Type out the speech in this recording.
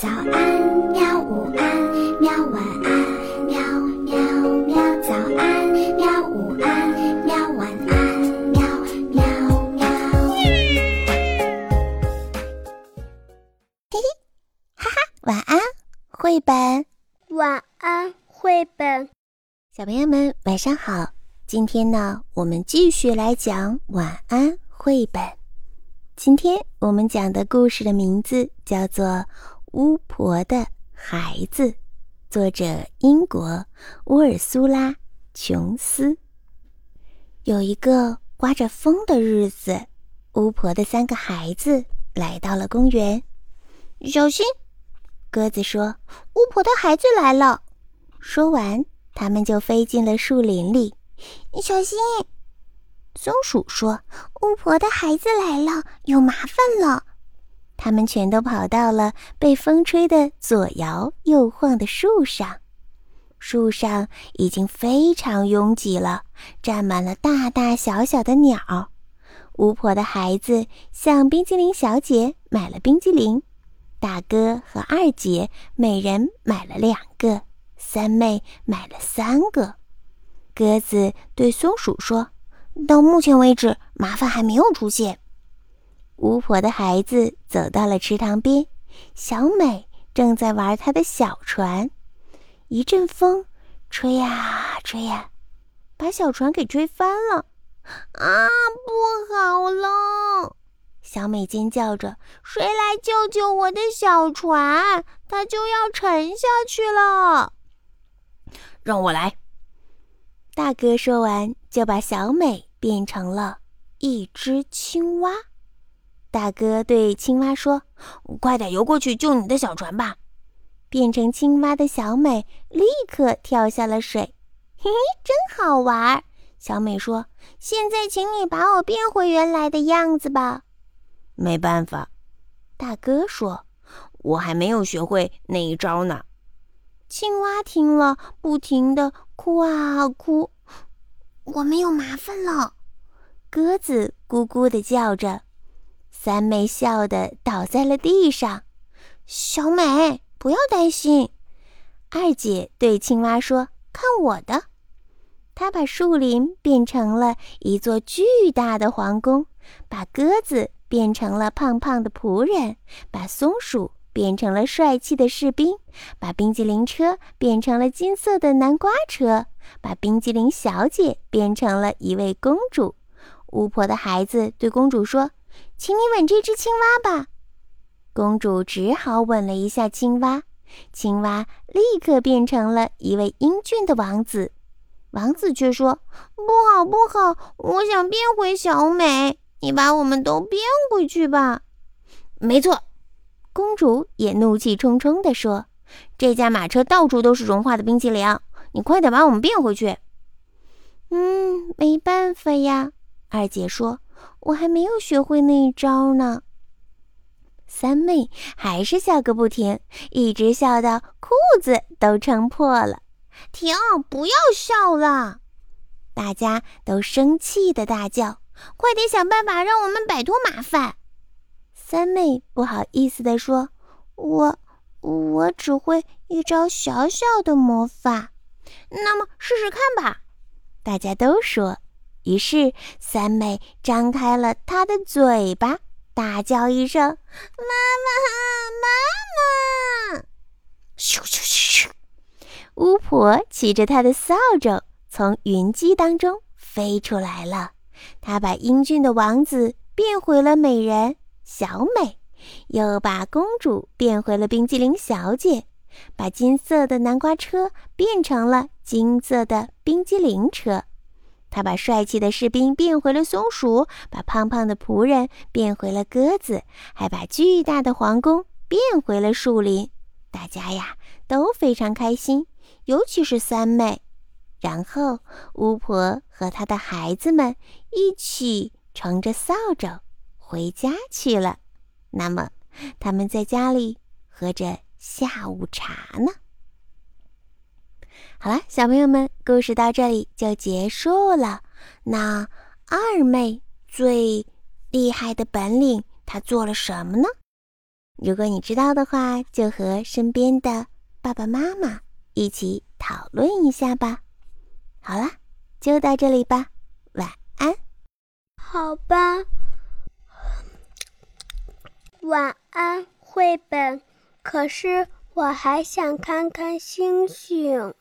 早安，喵！午安，喵！晚安，喵喵喵！早安，喵！午安，喵！晚安，喵喵喵！嘿嘿，哈哈，晚安，绘本。晚安，绘本。小朋友们，晚上好！今天呢，我们继续来讲晚安绘本。今天我们讲的故事的名字叫做。巫婆的孩子，作者英国乌尔苏拉·琼斯。有一个刮着风的日子，巫婆的三个孩子来到了公园。小心，鸽子说：“巫婆的孩子来了。”说完，他们就飞进了树林里。小心，松鼠说：“巫婆的孩子来了，有麻烦了。”他们全都跑到了被风吹得左摇右晃的树上，树上已经非常拥挤了，站满了大大小小的鸟。巫婆的孩子向冰激凌小姐买了冰激凌，大哥和二姐每人买了两个，三妹买了三个。鸽子对松鼠说：“到目前为止，麻烦还没有出现。”巫婆的孩子走到了池塘边，小美正在玩她的小船。一阵风，吹呀吹呀，把小船给吹翻了！啊，不好了！小美尖叫着：“谁来救救我的小船？它就要沉下去了！”让我来。大哥说完，就把小美变成了一只青蛙。大哥对青蛙说：“快点游过去救你的小船吧！”变成青蛙的小美立刻跳下了水。嘿嘿，真好玩！小美说：“现在，请你把我变回原来的样子吧。”没办法，大哥说：“我还没有学会那一招呢。”青蛙听了，不停的哭啊哭。我们有麻烦了，鸽子咕咕的叫着。三妹笑得倒在了地上。小美，不要担心。二姐对青蛙说：“看我的！”她把树林变成了一座巨大的皇宫，把鸽子变成了胖胖的仆人，把松鼠变成了帅气的士兵，把冰激凌车变成了金色的南瓜车，把冰激凌小姐变成了一位公主。巫婆的孩子对公主说。请你吻这只青蛙吧，公主只好吻了一下青蛙，青蛙立刻变成了一位英俊的王子。王子却说：“不好，不好，我想变回小美，你把我们都变回去吧。”没错，公主也怒气冲冲地说：“这架马车到处都是融化的冰淇淋，你快点把我们变回去。”嗯，没办法呀，二姐说。我还没有学会那一招呢。三妹还是笑个不停，一直笑到裤子都撑破了。停，不要笑了！大家都生气的大叫：“快点想办法让我们摆脱麻烦！”三妹不好意思地说：“我，我只会一招小小的魔法。”那么试试看吧！大家都说。于是，三妹张开了她的嘴巴，大叫一声：“妈妈，妈妈！”咻咻咻咻！巫婆骑着她的扫帚从云机当中飞出来了。她把英俊的王子变回了美人小美，又把公主变回了冰激凌小姐，把金色的南瓜车变成了金色的冰激凌车。他把帅气的士兵变回了松鼠，把胖胖的仆人变回了鸽子，还把巨大的皇宫变回了树林。大家呀都非常开心，尤其是三妹。然后巫婆和她的孩子们一起乘着扫帚回家去了。那么他们在家里喝着下午茶呢。好了，小朋友们，故事到这里就结束了。那二妹最厉害的本领，她做了什么呢？如果你知道的话，就和身边的爸爸妈妈一起讨论一下吧。好啦，就到这里吧，晚安。好吧，晚安绘本。可是我还想看看星星。